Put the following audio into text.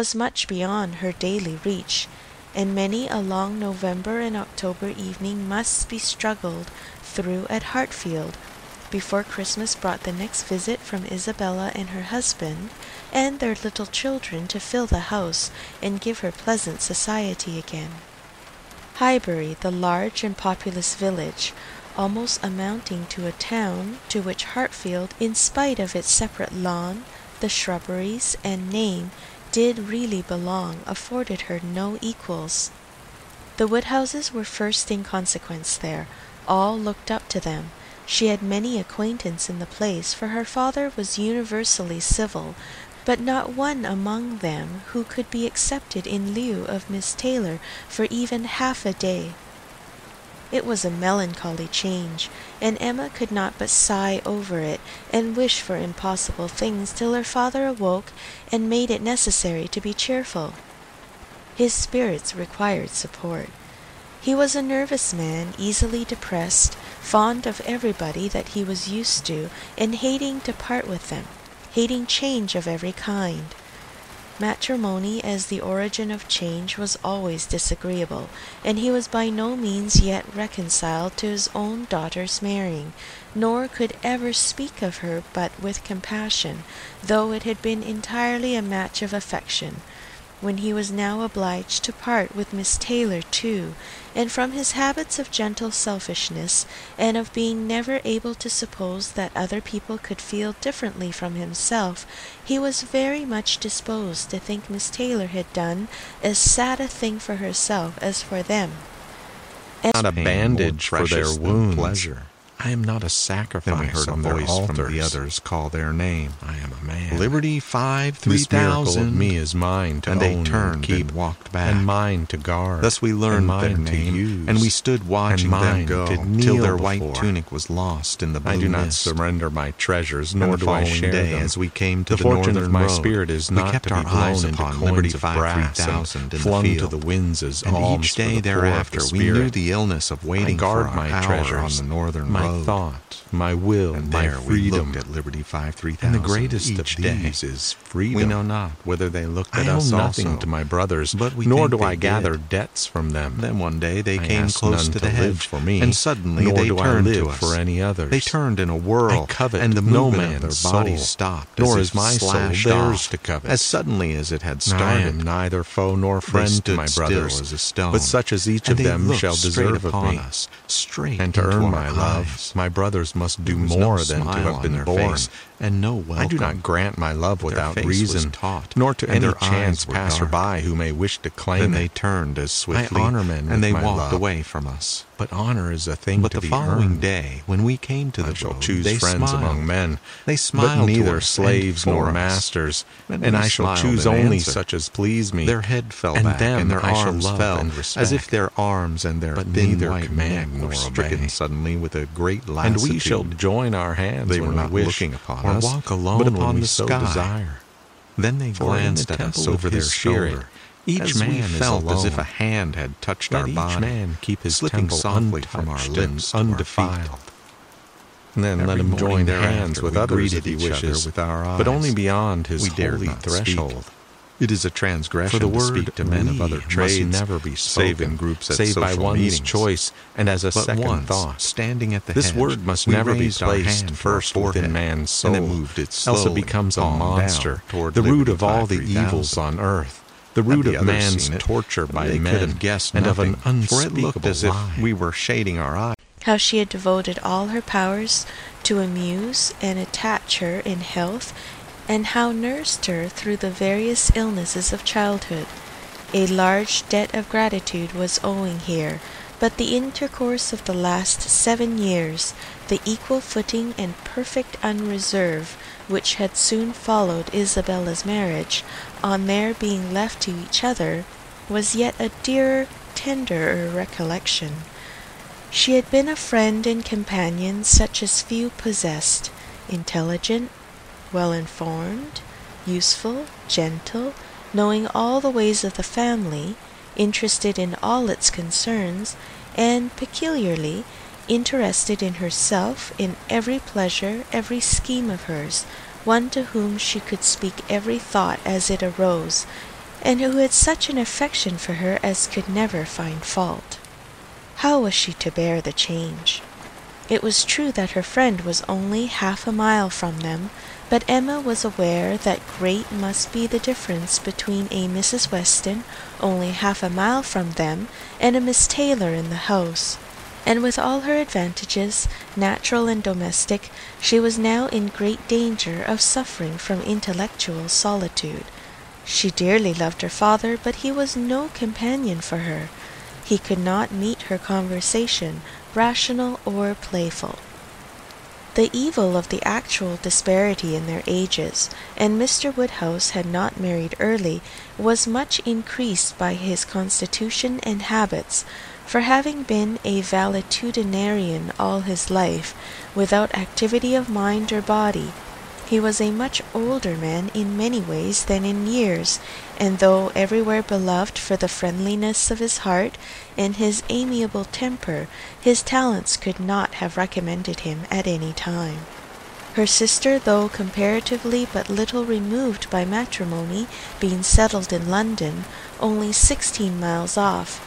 was much beyond her daily reach, and many a long November and October evening must be struggled through at Hartfield before Christmas brought the next visit from Isabella and her husband and their little children to fill the house and give her pleasant society again. Highbury, the large and populous village, almost amounting to a town, to which Hartfield, in spite of its separate lawn, the shrubberies, and name, did really belong, afforded her no equals. The Woodhouses were first in consequence there; all looked up to them. She had many acquaintance in the place, for her father was universally civil, but not one among them who could be accepted in lieu of Miss Taylor for even half a day. It was a melancholy change, and Emma could not but sigh over it, and wish for impossible things, till her father awoke and made it necessary to be cheerful. His spirits required support. He was a nervous man, easily depressed, fond of everybody that he was used to, and hating to part with them, hating change of every kind. Matrimony as the origin of change was always disagreeable, and he was by no means yet reconciled to his own daughter's marrying, nor could ever speak of her but with compassion, though it had been entirely a match of affection when he was now obliged to part with Miss Taylor too, and from his habits of gentle selfishness, and of being never able to suppose that other people could feel differently from himself, he was very much disposed to think Miss Taylor had done as sad a thing for herself as for them. Not a bandage for their wounds. Pleasure. I am not a sacrifice Then we heard a voice from the altars. others call their name. I am a man. Liberty five three This miracle of me is mine to and own they turned keep, and walked back. and mine to guard. Thus we and learned their name, use, and we stood watching and them go till their white tunic was lost in the blue I do not mist. surrender my treasures, And nor do I share day, them. as we came to the, the, fortune northern of my road, spirit is we kept to our be blown eyes into upon coins Liberty five brass three and thousand the flung to the winds as and alms each day thereafter the we knew the illness of waiting guard for our treasures, on the northern my thought, my will, and my freedom. at Liberty five three and the greatest of each these day. is freedom. We know not whether they looked I at owe us nothing also. to my brothers, but we nor do I gather did. debts from them. Then one day they I came close to the hedge, for me, and suddenly nor they do I turned live to us. for any others. They turned in a whirl, I covet and the no of their bodies stopped, nor is my soul theirs to covet. as suddenly as it had I started. am neither foe nor friend to my brothers, as a stone, but such as each of them shall deserve of upon me. us, straight And to earn my love, my brothers must do more than to have been born. face, and no welcome. I do not grant my love without reason, taut, nor to any chance passerby who may wish to claim Then it. they turned as swiftly, honor men and they walked love. away from us. But honor is a thing But to the be following earned. day, when we came to the I shall road, choose they friends smiled. among men, They smiled but neither slaves and nor us. masters, And and I shall choose only answer. such as please me. Their head fell and back, them and their I arms fell, as if their arms and their But thin neither white command neck were stricken suddenly with a great and we shall join our hands They were not looking upon or us, walk alone but when upon we the so sky. desire. Then they For glanced the at us over their shoulder. each as man felt as if a hand had touched our each man keep his slipping temple softly from our lips undefiled. And then Every let him join thereafter hands with others if he wishes, with our eyes, but only beyond his We holy not speak. Threshold. It is a transgression For the to speak to men of "we" other must trades, never be spoken, save in groups at save by social one's meetings. choice and as a But second once, thought. standing at the This hedge, word must we never be placed hand to our first within forehead, man's soul, and then moved it else it becomes a monster, toward the root of all the evils on earth, the root the of man's it, torture by they men, could have guessed and nothing, of an for it looked unspeakable as if lie. we were shading our eyes. how she had devoted all her powers to amuse and attach her in health, and how nursed her through the various illnesses of childhood. A large debt of gratitude was owing here, but the intercourse of the last seven years, the equal footing and perfect unreserve which had soon followed Isabella's marriage, on their being left to each other, was yet a dearer, tenderer recollection. She had been a friend and companion such as few possessed, intelligent, well informed, useful, gentle, knowing all the ways of the family, interested in all its concerns, and peculiarly interested in herself, in every pleasure, every scheme of hers, one to whom she could speak every thought as it arose, and who had such an affection for her as could never find fault. How was she to bear the change? It was true that her friend was only half a mile from them, but Emma was aware that great must be the difference between a Mrs. Weston only half a mile from them and a Miss Taylor in the house, and with all her advantages, natural and domestic, she was now in great danger of suffering from intellectual solitude. She dearly loved her father, but he was no companion for her. He could not meet her conversation, rational or playful. The evil of the actual disparity in their ages, and Mr. Woodhouse had not married early, was much increased by his constitution and habits, for having been a valetudinarian all his life, without activity of mind or body, he was a much older man in many ways than in years, and though everywhere beloved for the friendliness of his heart and his amiable temper, his talents could not have recommended him at any time. Her sister, though comparatively but little removed by matrimony, being settled in London, only sixteen miles off,